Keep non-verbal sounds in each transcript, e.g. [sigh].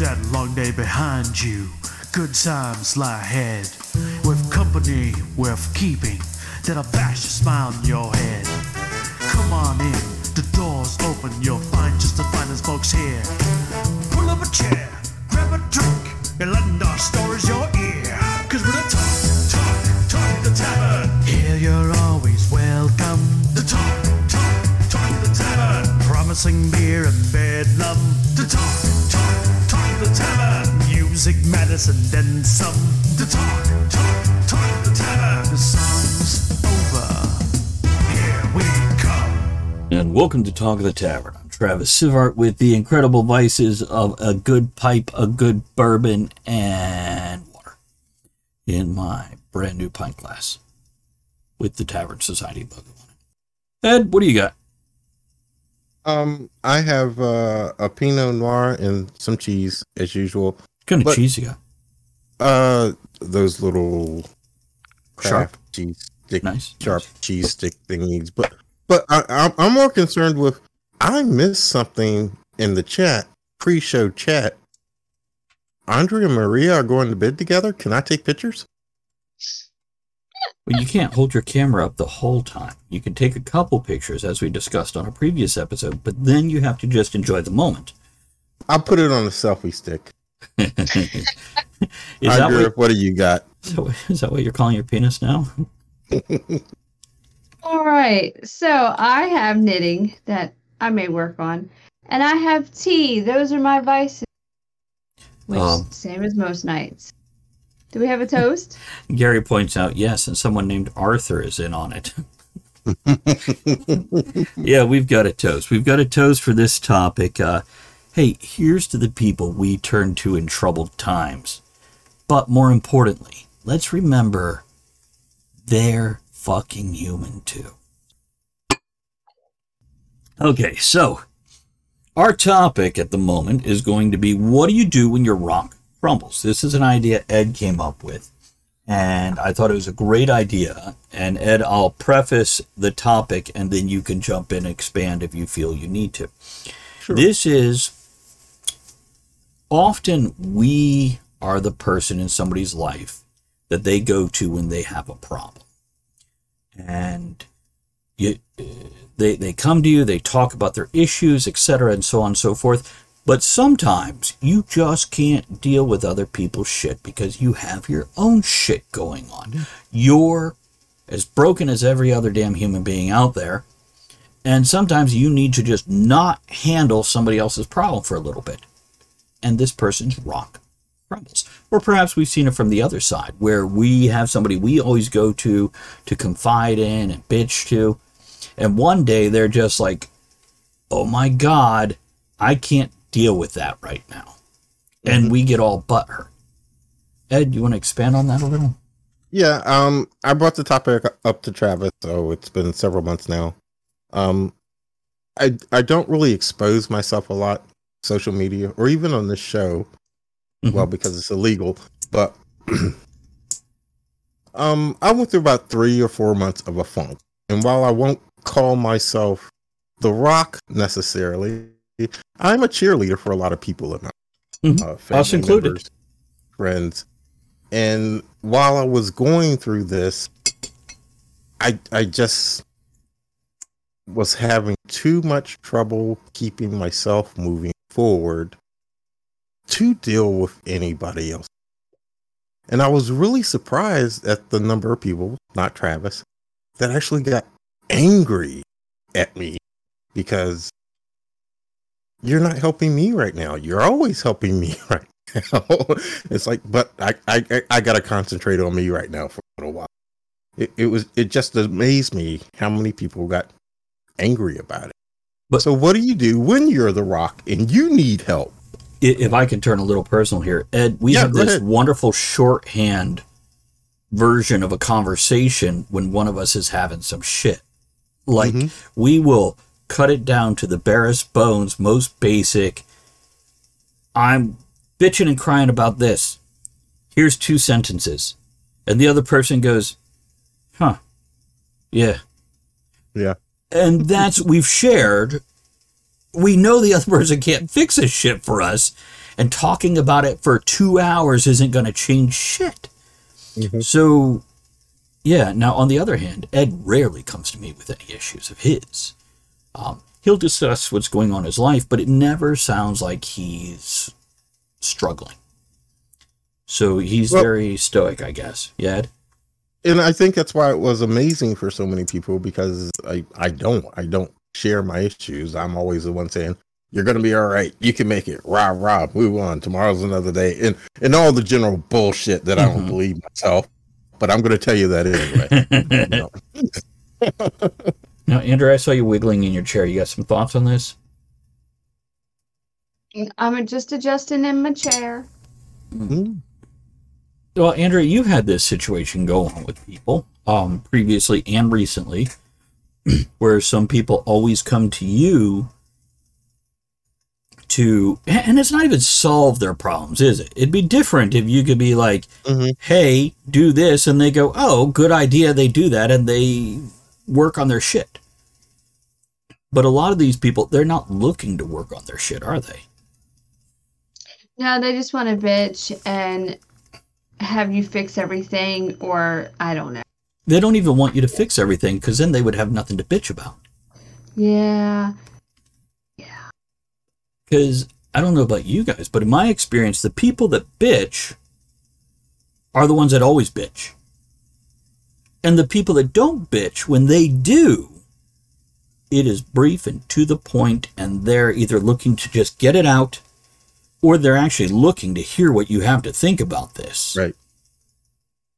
that long day behind you. Good times lie ahead. With company worth keeping, that'll bash a smile on your head. Come on in, the door's open, you'll find just the finest folks here. Pull up a chair, grab a drink, and lend our stories your ear. Cause we're the talk, talk, talk the tavern. Here you're always welcome. The talk, talk, talk the tavern. Promising beer and bedlam. The talk the tavern. Music, medicine, then some. The talk, talk, talk the tavern. The song's over. Here we come. And welcome to Talk of the Tavern. I'm Travis Sivart with the incredible vices of a good pipe, a good bourbon, and water in my brand new pint glass with the Tavern Society logo on it. Ed, what do you got? Um, I have uh, a Pinot Noir and some cheese as usual. What kind of But- cheese you got? Uh, those little Sharp. cheese stick, Nice. sharp cheese stick thingies. But but I, I'm I'm more concerned with I missed something in the chat pre-show chat. Andrea and Maria are going to bed together. Can I take pictures? Well, you can't hold your camera up the whole time. You can take a couple pictures, as we discussed on a previous episode, but then you have to just enjoy the moment. I'll put it on a selfie stick. [laughs] is, that what, what do you got? is that that what you're calling your penis now? [laughs] All right. So I have knitting that I may work on, and I have tea. Those are my vices. Which Um. same as most nights. Do we have a toast? [laughs] Gary points out, yes, and someone named Arthur is in on it. [laughs] yeah, we've got a toast. We've got a toast for this topic. Uh, hey, here's to the people we turn to in troubled times. But more importantly, let's remember they're fucking human too. Okay, so our topic at the moment is going to be what do you do when you're rock crumbles? This is an idea Ed came up with, and I thought it was a great idea. And Ed, I'll preface the topic and then you can jump in and expand if you feel you need to. Sure. This is often we are the person in somebody's life that they go to when they have a problem. And you, they, they come to you, they talk about their issues, etc., and so on and so forth. But sometimes you just can't deal with other people's shit because you have your own shit going on. You're as broken as every other damn human being out there. And sometimes you need to just not handle somebody else's problem for a little bit. And this person's rock crumbles. Or perhaps we've seen it from the other side, where we have somebody we always go to to confide in and bitch to. And one day they're just like, oh my God, I can't deal with that right now. And we get all butthurt. Ed, you want to expand on that a little? Yeah, um, I brought the topic up to Travis, so it's been several months now. Um, I I don't really expose myself a lot social media or even on this show, well, because it's illegal. But [clears throat] um, I went through about three or four months of a funk, and while I won't call myself the Rock necessarily, I'm a cheerleader for a lot of people in my Mhm. uh, Us family included. members, friends. And while I was going through this, I I just was having too much trouble keeping myself moving forward to deal with anybody else. And I was really surprised at the number of people, not Travis, that actually got angry at me because you're not helping me right now. You're always helping me [laughs] right now. [laughs] it's like, but I, I, I- gotta concentrate on me right now for a little while. It, it was, it just amazed me how many people got angry about it. But- so, what do you do when you're the rock and you need help? If I can turn a little personal here, Ed, we Yeah, have this ahead. wonderful shorthand version of a conversation when one of us is having some shit. Like, Mhm. we will cut it down to the barest bones, most basic. I'm bitching and crying about this. Here's two sentences. And the other person goes, huh, yeah. Yeah. And [laughs] that's, we've shared. We know the other person can't fix this shit for us. and talking about it for two hours isn't going to change shit. Mhm. So, yeah. Now, on the other hand, Ed rarely comes to me with any issues of his. Um, he'll discuss what's going on in his life, but it never sounds like he's struggling. So he's Well- very stoic, I guess. Yeah, Ed? and I think that's why it was amazing for so many people because I I don't I don't share my issues. I'm always the one saying you're gonna be all right. You can make it. Rah rah. Move on. Tomorrow's another day. And and all the general bullshit that I don't Mhm. believe myself. But I'm gonna tell you that anyway. [laughs] [laughs] [laughs] You know. Now, Andrew, I saw you wiggling in your chair. You got some thoughts on this? I'm just adjusting in my chair. Mm. Well, Andrew, you've had this situation go on with people, um, previously and recently, [clears throat] where some people always come to you to, and it's not even solve their problems, is it? It'd be different if you could be like, Mhm. hey, do this, and they go, oh, good idea, they do that, and they work on their shit. But a lot of these people, they're not looking to work on their shit, are they? No, they just want to bitch and have you fix everything, or I don't know. They don't even want you to fix everything because then they would have nothing to bitch about. Yeah. Yeah. Because I don't know about you guys, but in my experience, the people that bitch are the ones that always bitch. And the people that don't bitch, when they do, it is brief and to the point, and they're either looking to just get it out or they're actually looking to hear what you have to think about this. Right.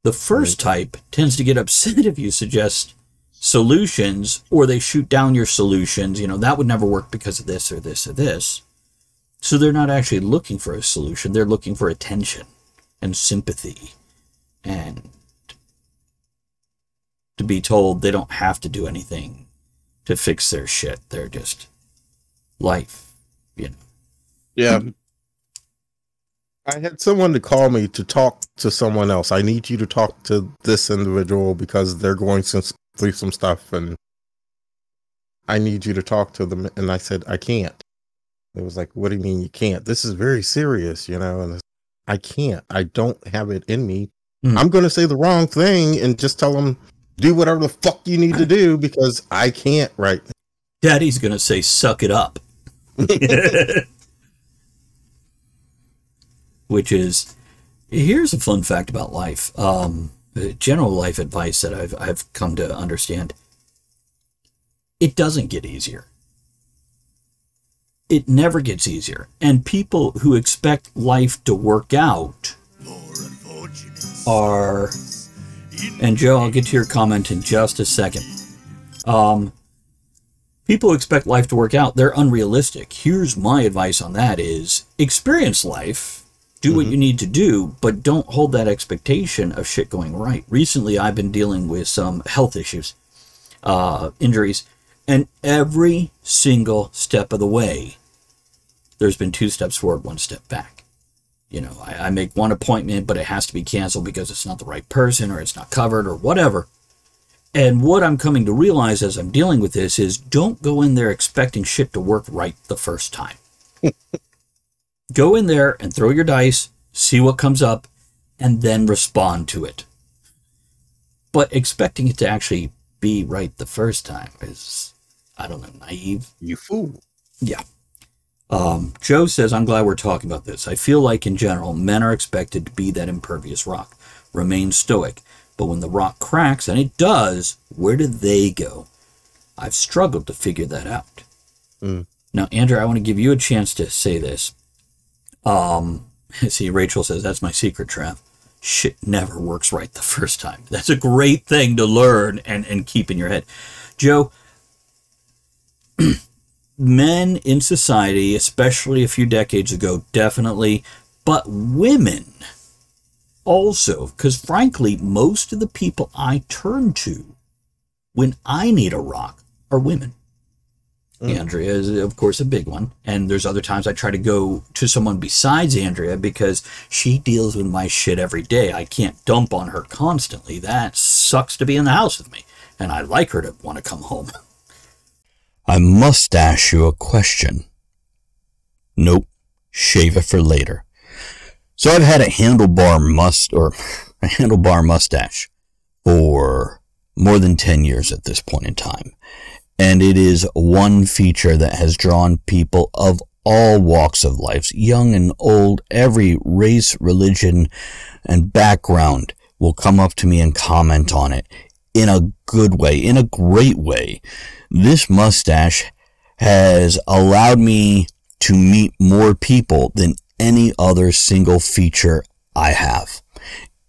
The first type tends to get upset [laughs] if you suggest solutions or they shoot down your solutions. You know, that would never work because of this or this or this. So they're not actually looking for a solution, they're looking for attention and sympathy and to be told they don't have to do anything to fix their shit. They're just life, you know. Yeah. I had someone to call me to talk to someone else. I need you to talk to this individual because they're going some, through some stuff and I need you to talk to them. And I said, I can't. It was like, what do you mean you can't? This is very serious, you know? And I can't. I don't have it in me. Mm. I'm going to say the wrong thing and just tell them, do whatever the fuck you need to do because I can't right Daddy's going to say, suck it up. [laughs] Which is, here's a fun fact about life. Um, general life advice that I've, I've come to understand. It doesn't get easier. It never gets easier. And people who expect life to work out are, and Joe, I'll get to your comment in just a second. Um, people expect life to work out. They're unrealistic. Here's my advice on that is experience life do what you need to do but don't hold that expectation of shit going right. Recently i've been dealing with some health issues uh, injuries and every single step of the way there's been two steps forward one step back you know I, I make one appointment but it has to be canceled because it's not the right person or it's not covered or whatever and what I'm coming to realize as I'm dealing with this is don't go in there expecting shit to work right the first time. [laughs] go in there and throw your dice, see what comes up, and then respond to it. But expecting it to actually be right the first time is, I don't know, naive. you fool. Yeah. Um, Joe says, I'm glad we're talking about this. I feel like in general, men are expected to be that impervious rock, remain stoic. But when the rock cracks, and it does, where do they go? I've struggled to figure that out. Mm. Now, Andrew, I want to give you a chance to say this. Um, [laughs] see, Rachel says, that's my secret, Trav. Shit never works right the first time. That's a great thing to learn and, and keep in your head. Joe, [clears throat] men in society, especially a few decades ago, definitely, but women also, because frankly, most of the people I turn to when I need a rock are women. Hmm. Andrea is, of course, a big one. And there's other times I try to go to someone besides Andrea because she deals with my shit every day. I can't dump on her constantly. That sucks to be in the house with me. And I like her to want to come home. [laughs] I must ask you a question. Nope. shave it for later. So I've had a handlebar must or [laughs] a handlebar mustache for more than 10 years at this point in time. And it is one feature that has drawn people of all walks of life, young and old, every race, religion, and background will come up to me and comment on it in a good way, in a great way. This mustache has allowed me to meet more people than any other single feature I have.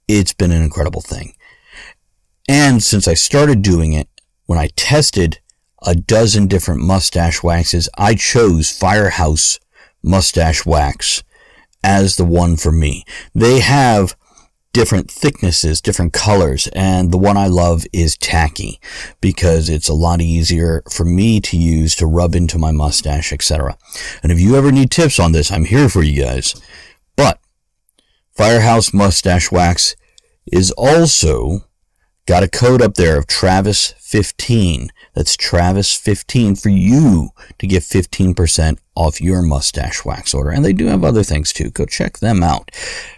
It's been an incredible thing. And since I started doing it, when I tested a dozen different mustache waxes, I chose Firehouse Moustache Wax as the one for me. They have different thicknesses, different colors, and the one I love is tacky because it's a lot easier for me to use to rub into my mustache, etc. And if you ever need tips on this, I'm here for you guys. But Firehouse Moustache Wax is also got a code up there of Travis 15. That's Travis 15 for you to get 15% off your mustache wax order. And they do have other things too. Go check them out.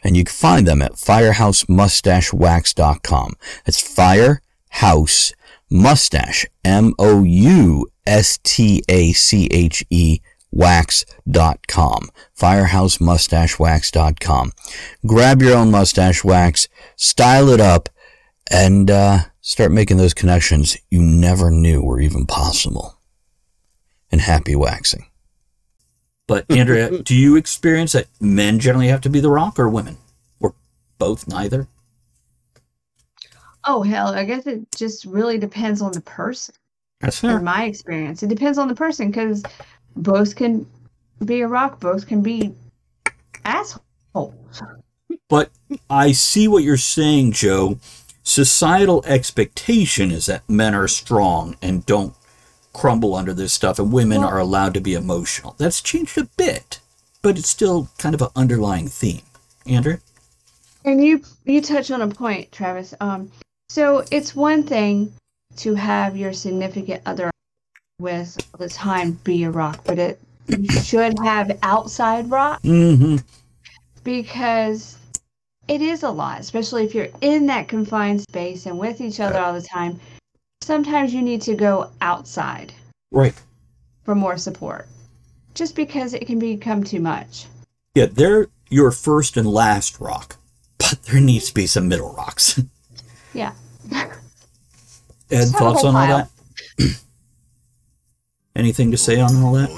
And you can find them at firehousemoustachewax.com. That's Firehouse Moustache, M-O-U-S-T-A-C-H-E wax.com. Firehousemoustachewax.com. Grab your own mustache wax, style it up, and uh, start making those connections you never knew were even possible. And happy waxing. But Andrea, [laughs] do you experience that men generally have to be the rock or women? Or both, neither? Oh hell, I guess it just really depends on the person. That's fair. In my experience, it depends on the person because both can be a rock, both can be assholes. But I see what you're saying, Joe. Societal expectation is that men are strong and don't crumble under this stuff, and women are allowed to be emotional. That's changed a bit, but it's still kind of an underlying theme. Andrew? And you you touch on a point, Travis. Um, so it's one thing to have your significant other with all the time be a rock, but it you should have outside rock Mm-hmm. because it is a lot, especially if you're in that confined space and with each other all the time. Sometimes you need to go outside Right. for more support, just because it can become too much. Yeah, they're your first and last rock, but there needs to be some middle rocks. [laughs] Yeah. Ed, Just have a thoughts whole on all that? [clears throat] Anything to say on all that?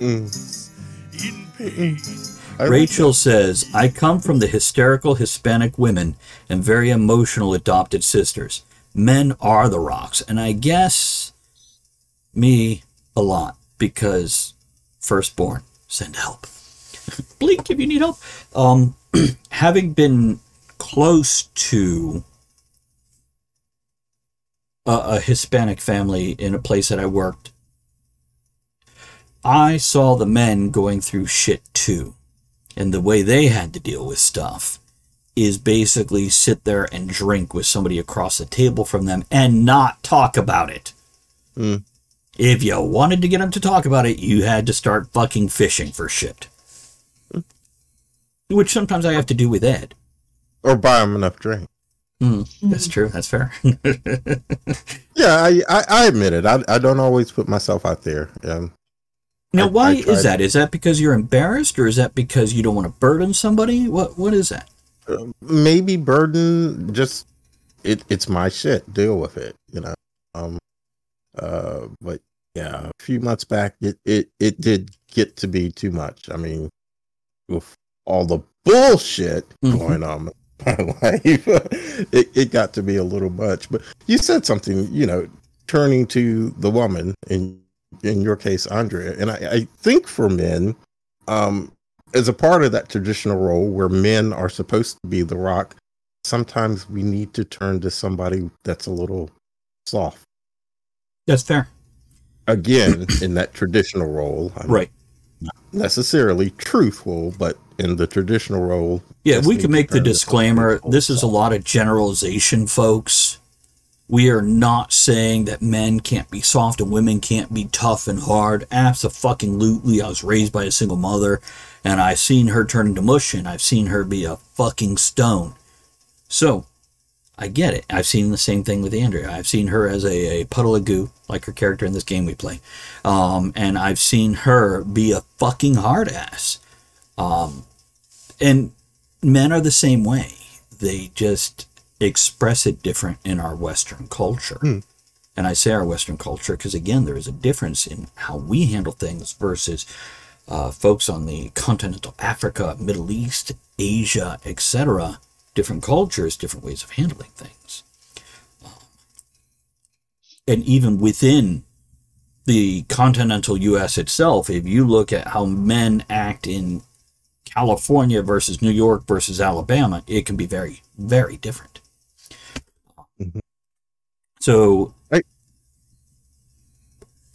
Mm. I Rachel says, I come from the hysterical Hispanic women and very emotional adopted sisters. Men are the rocks, and I guess me a lot because firstborn, send help. [laughs] Blink if you need help. Um, [clears throat] having been close to a, a Hispanic family in a place that I worked, I saw the men going through shit too and the way they had to deal with stuff is basically sit there and drink with somebody across the table from them and not talk about it. Hmm. If you wanted to get them to talk about it, you had to start fucking fishing for shit. Which sometimes I have to do with Ed. or buy them enough drink. Mm, That's true. That's fair. [laughs] Yeah, I, I, I admit it. I, I don't always put myself out there. Um, now, I- why I is that? Is that because you're embarrassed, or is that because you don't want to burden somebody? What What is that? maybe burden just it. It's my shit. Deal with it. You know. Um. Uh. But yeah, a few months back, it it it did get to be too much. I mean, with all the bullshit Mhm. going on in my [laughs] life, it it got to be a little much. But you said something. You know, turning to the woman in in your case, Andrea, and I, I think for men, um, as a part of that traditional role where men are supposed to be the rock, sometimes we need to turn to somebody that's a little soft. That's fair. Again, [coughs] in that traditional role, I'm Right. not necessarily truthful, but in the traditional role, Yeah, we can make the disclaimer. This is a lot of generalization, folks. We are not saying that men can't be soft and women can't be tough and hard. Absolutely. I was raised by a single mother and I've seen her turn into mush and I've seen her be a fucking stone. So, I get it. I've seen the same thing with Andrea. I've seen her as a, a puddle of goo, like her character in this game we play. Um, and I've seen her be a fucking hard ass. Um, and men are the same way. They just express it different in our Western culture. And I say our Western culture because, again, there is a difference in how we handle things versus uh, folks on the continental Africa, Middle East, Asia, etc. Different cultures, different ways of handling things. Um, and even within the continental U.S. itself, if you look at how men act in California versus New York versus Alabama, it can be very, very different. So, I-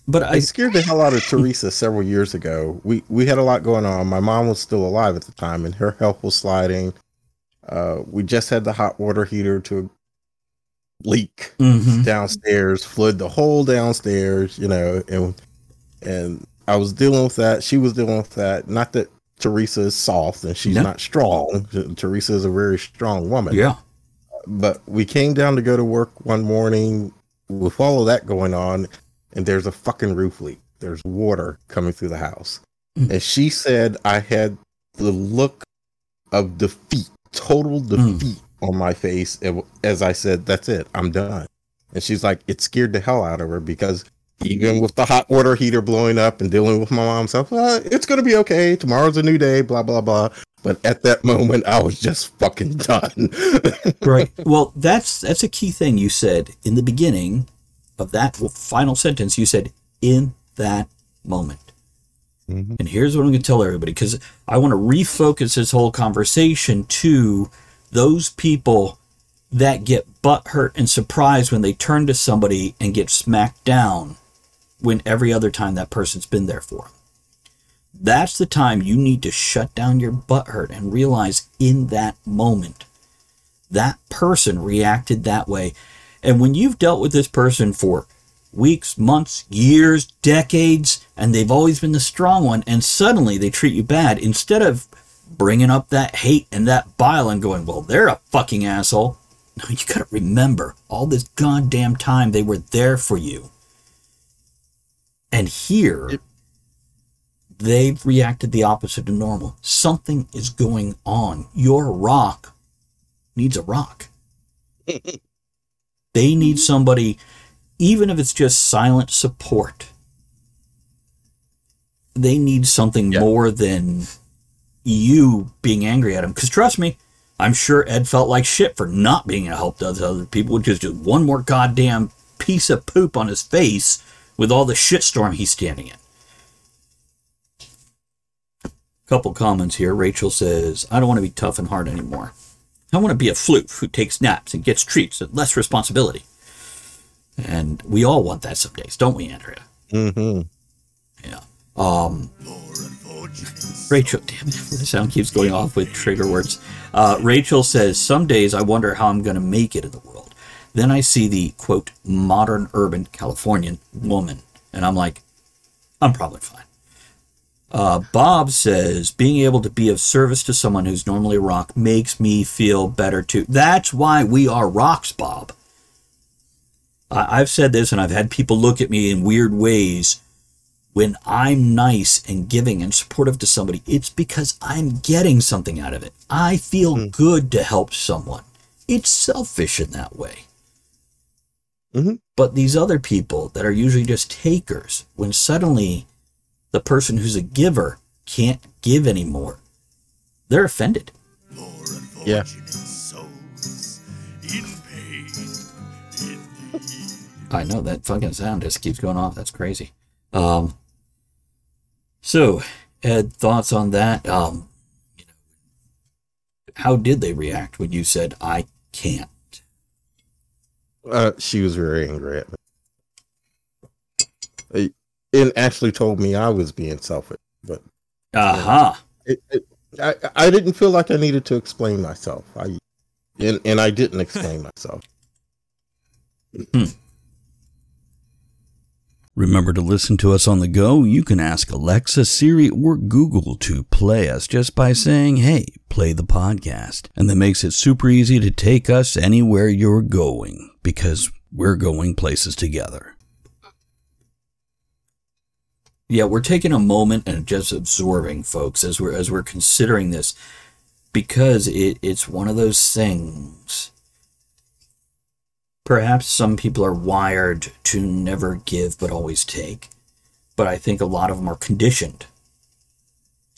but I I, scared the hell out of Teresa several years ago. We we had a lot going on. My mom was still alive at the time, and her health was sliding. Uh, we just had the hot water heater to leak Mhm. downstairs, flood the whole downstairs. You know, and and I was dealing with that. She was dealing with that. Not that Teresa is soft and she's No. not strong. Teresa is a very strong woman yeah, but we came down to go to work one morning with all of that going on, and there's a fucking roof leak. There's water coming through the house. Mm. And she said I had the look of defeat, total Mm. defeat on my face and as I said, That's it, I'm done. And she's like, it scared the hell out of her because even with the hot water heater blowing up and dealing with my mom stuff, well, it's gonna be okay. Tomorrow's a new day, blah blah blah. But at that moment, I was just fucking done. [laughs] right. Well, that's that's a key thing you said in the beginning of that final sentence. You said in that moment. Mhm. And here's what I'm going to tell everybody because I want to refocus this whole conversation to those people that get butthurt and surprised when they turn to somebody and get smacked down when every other time that person's been there for them. That's the time you need to shut down your butthurt and realize in that moment that person reacted that way. And when you've dealt with this person for weeks, months, years, decades, and they've always been the strong one, and suddenly they treat you bad, instead of bringing up that hate and that bile and going, well, they're a fucking asshole. No, [laughs] you gotta remember all this goddamn time they were there for you. And here, they've reacted the opposite to normal. Something is going on. Your rock needs a rock. [laughs] they need somebody, even if it's just silent support. They need something Yeah. more than you being angry at them. Because trust me, I'm sure Ed felt like shit for not being a help to other people, which is just one more goddamn piece of poop on his face with all the shitstorm he's standing in. Couple comments here. Rachel says, I don't want to be tough and hard anymore. I want to be a floof who takes naps and gets treats and less responsibility. And we all want that some days, don't we, Andrea? hmm Yeah. Um, Rachel, damn it, [laughs] the sound keeps going off with trigger words. Uh, Rachel says, Some days I wonder how I'm going to make it in the world. Then I see the quote, modern urban Californian woman, and I'm like, I'm probably fine. Uh, Bob says, being able to be of service to someone who's normally a rock makes me feel better too. That's why we are rocks, Bob. I- I've said this and I've had people look at me in weird ways when I'm nice and giving and supportive to somebody, it's because I'm getting something out of it. I feel good to help someone. It's selfish in that way. Mhm. But these other people that are usually just takers, when suddenly the person who's a giver can't give anymore, they're offended. Yeah. [laughs] I know that fucking sound just keeps going off. That's crazy. Um, so, Ed, thoughts on that? Um, how did they react when you said I can't? Uh, she was very angry at me. And actually told me I was being selfish, but Aha. it, it, I, I didn't feel like I needed to explain myself. I and, and I didn't explain myself. Remember to listen to us on the go? You can ask Alexa, Siri, or Google to play us just by saying, hey, play the podcast. And that makes it super easy to take us anywhere you're going because we're going places together. Yeah, we're taking a moment and just absorbing, folks, as we're as we're considering this, because it, it's one of those things. Perhaps some people are wired to never give but always take, but I think a lot of them are conditioned.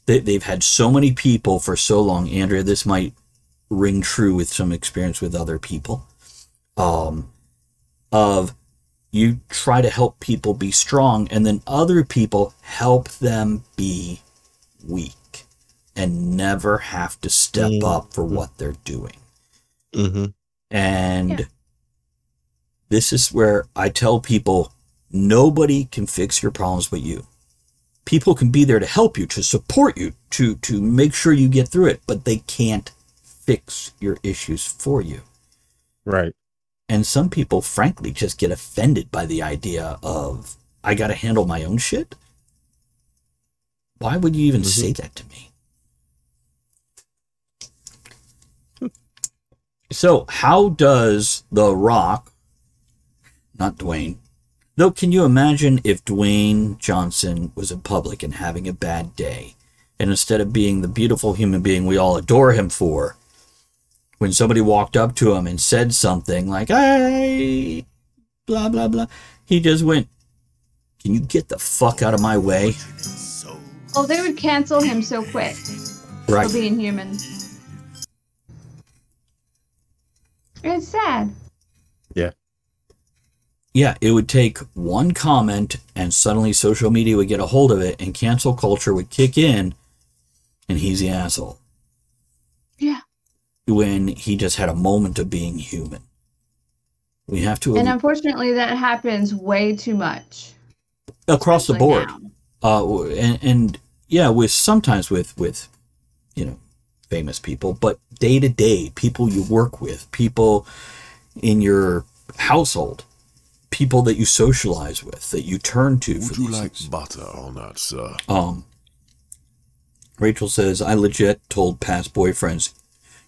They, they've had so many people for so long. Andrea, this might ring true with some experience with other people. Um, of you try to help people be strong and then other people help them be weak and never have to step Mm. up for what they're doing Mm-hmm. and Yeah. This is where i tell people nobody can fix your problems but you people can be there to help you to support you to to make sure you get through it but they can't fix your issues for you Right. and some people, frankly, just get offended by the idea of, I got to handle my own shit. Why would you even Mhm. say that to me? [laughs] so, how does The Rock, not Dwayne, though, can you imagine if Dwayne Johnson was in public and having a bad day, and instead of being the beautiful human being we all adore him for, when somebody walked up to him and said something like, hey, blah, blah, blah, he just went, can you get the fuck out of my way? Oh, they would cancel him so quick Right. for being human. It's sad. Yeah, it would take one comment and suddenly social media would get a hold of it and cancel culture would kick in and he's the asshole. Yeah. When he just had a moment of being human. We have to And unfortunately, that happens way too much. across the board. uh, and, and yeah, with sometimes with with you know famous people, but day to day, people you work with, people in your household, people that you socialize with, that you turn to. Would for you like things. butter on that, sir? Um, Rachel says, I legit told past boyfriends,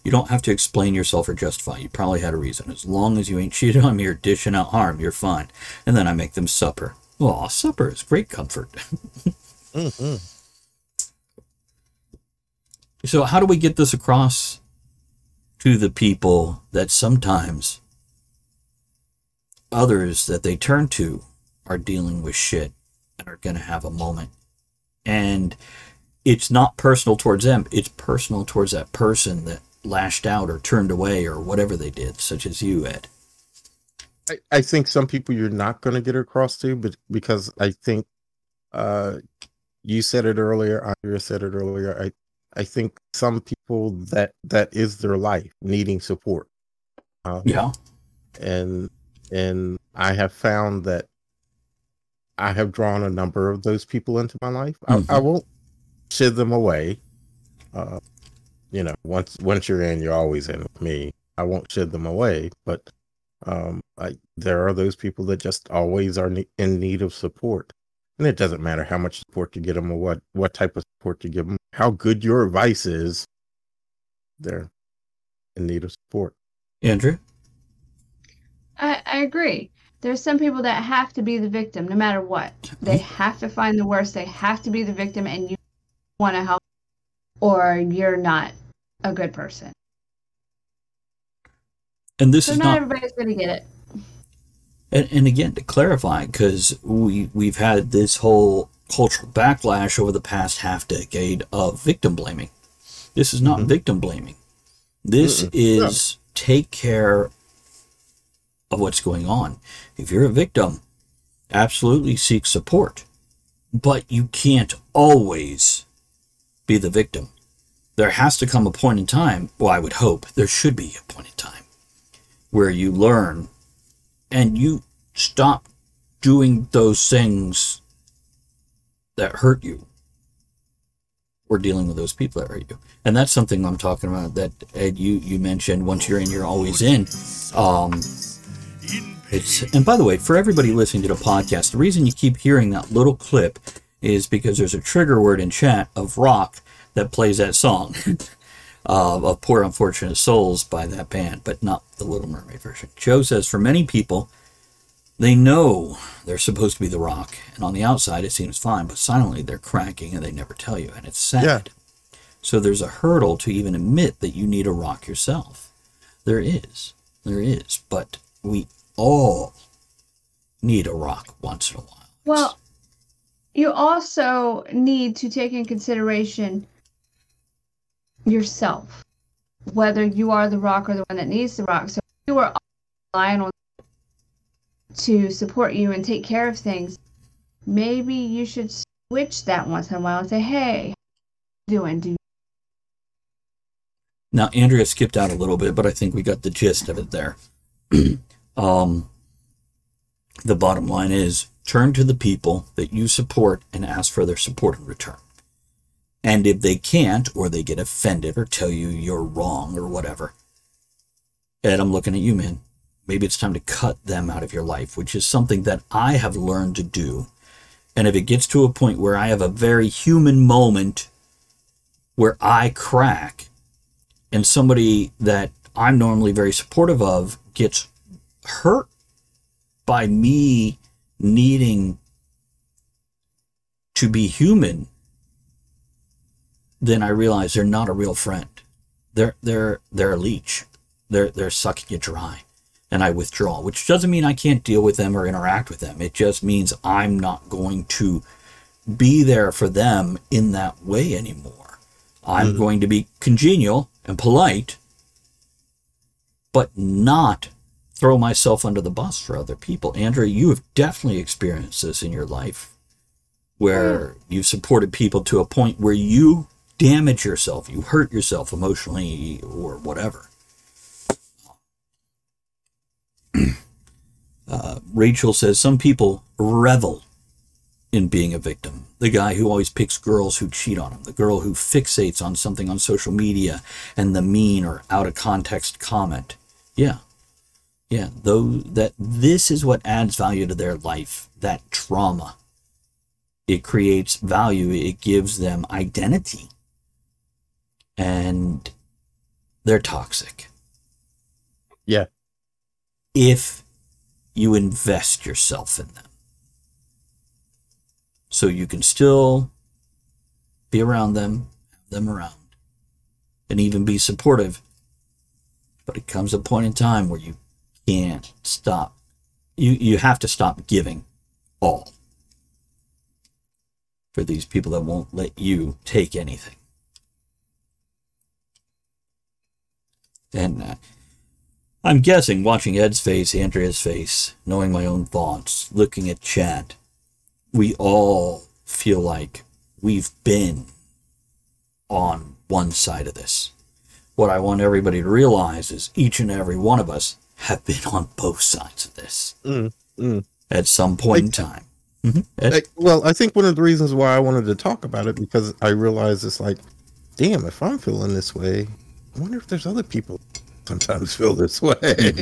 you don't have to explain yourself or justify. You probably had a reason. As long as you ain't cheated on me or dishing out harm, you're fine. And then I make them supper. Well, supper is great comfort. Mm-hmm. [laughs] So, how do we get this across to the people that sometimes others that they turn to are dealing with shit and are going to have a moment? And it's not personal towards them, it's personal towards that person that lashed out or turned away or whatever they did, such as you, Ed. I, I think some people you're not going to get across to, but because I think uh, you said it earlier, Andrea said it earlier. I I think some people that that is their life needing support. Uh, Yeah. and and I have found that I have drawn a number of those people into my life. I, I won't shid them away. Uh, you know, once once you're in, you're always in with me. I won't shid them away, but um, I there are those people that just always are ne- in need of support, and it doesn't matter how much support you get them or what what type of support you give them, how good your advice is. They're in need of support. Andrew? I, I agree. There's some people that have to be the victim no matter what. They have to find the worst. They have to be the victim, and you want to help, or you're not a good person. And this So is not, not everybody's going to get it. And, and again, to clarify, because we we've had this whole cultural backlash over the past half decade of victim blaming. This is not Mhm. victim blaming. This Mm-mm. is take care of what's going on. If you're a victim, absolutely seek support, but you can't always be the victim. There has to come a point in time. Well, I would hope there should be a point in time where you learn and you stop doing those things that hurt you or dealing with those people that hurt you and that's something i'm talking about that ed you you mentioned once you're in you're always in um It's and by the way, for everybody listening to the podcast, the reason you keep hearing that little clip is because there's a trigger word in chat of rock that plays that song [laughs] uh, of "Poor Unfortunate Souls" by that band, but not the Little Mermaid version. Joe says, for many people, they know they're supposed to be the rock, and on the outside it seems fine, but silently they're cracking and they never tell you, and it's sad. Yeah. So there's a hurdle to even admit that you need a rock yourself. There is. There is. But we all need a rock once in a while. Well, you also need to take in consideration yourself, whether you are the rock or the one that needs the rock. So if you are relying on to support you and take care of things, maybe you should switch that once in a while and say, "Hey, doing? Do you Now, Andrea skipped out a little bit, but I think we got the gist of it there. [clears throat] um, the bottom line is turn to the people that you support and ask for their support in return. And if they can't, or they get offended or tell you you're wrong or whatever, Ed, I'm looking at you, man. Maybe it's time to cut them out of your life, which is something that I have learned to do. And if it gets to a point where I have a very human moment where I crack, and somebody that I'm normally very supportive of gets hurt by me needing to be human, then I realize they're not a real friend. They're they're they're a leech. They're they're sucking you dry. And I withdraw, which doesn't mean I can't deal with them or interact with them. It just means I'm not going to be there for them in that way anymore. I'm mm-hmm. going to be congenial and polite, but not throw myself under the bus for other people. Andrea, you have definitely experienced this in your life where you've supported people to a point where you damage yourself, you hurt yourself emotionally or whatever. [clears throat] uh, Rachel says some people revel in being a victim. The guy who always picks girls who cheat on him, the girl who fixates on something on social media and the mean or out of context comment. Yeah. Yeah, though that this is what adds value to their life, that trauma. It creates value, it gives them identity. And they're toxic. Yeah. If you invest yourself in them so you can still be around them, have them around, and even be supportive. But it comes a point in time where you can't stop. You you have to stop giving all for these people that won't let you take anything. And uh, I'm guessing, watching Ed's face, Andrea's face, knowing my own thoughts, looking at chat, we all feel like we've been on one side of this. What I want everybody to realize is each and every one of us have been on both sides of this Mm, mm. at some point in time. Mhm. Like, well, I think one of the reasons why I wanted to talk about it because I realized it's like, damn, if I'm feeling this way, I wonder if there's other people sometimes feel this way. [laughs]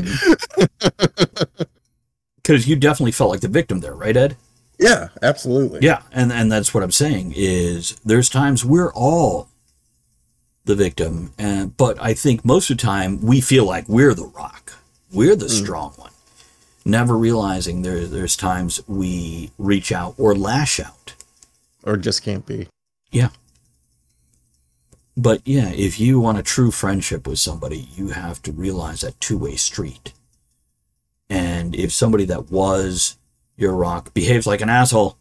Because you definitely felt like the victim there, right, Ed? yeah, absolutely. Yeah, and and that's what I'm saying is there's times we're all the victim, and but I think most of the time we feel like we're the rock, we're the mm. strong one, never realizing there there's times we reach out or lash out. Or just can't be. Yeah. But yeah, if you want a true friendship with somebody, you have to realize that two way street. And if somebody that was your rock behaves like an asshole,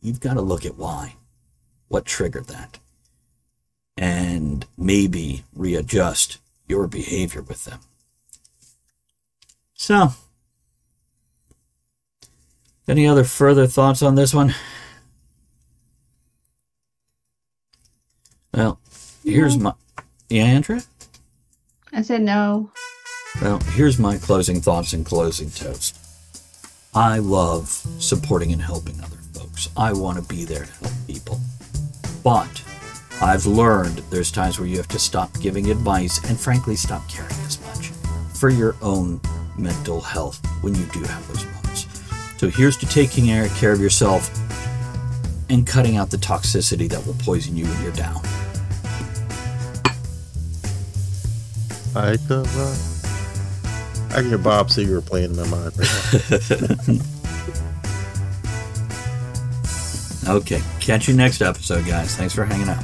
you've got to look at why. What triggered that? And maybe readjust your behavior with them. So, any other further thoughts on this one? Well, here's my. Yeah, Andrea? I said no. Well, here's my closing thoughts and closing toast. I love supporting and helping other folks. I want to be there to help people. But I've learned there's times where you have to stop giving advice and frankly stop caring as much for your own mental health when you do have those moments. So here's to taking care of yourself and cutting out the toxicity that will poison you when you're down. I could, uh, I can hear Bob Seger playing in my mind right now. [laughs] Okay, catch you next episode, guys. Thanks for hanging out.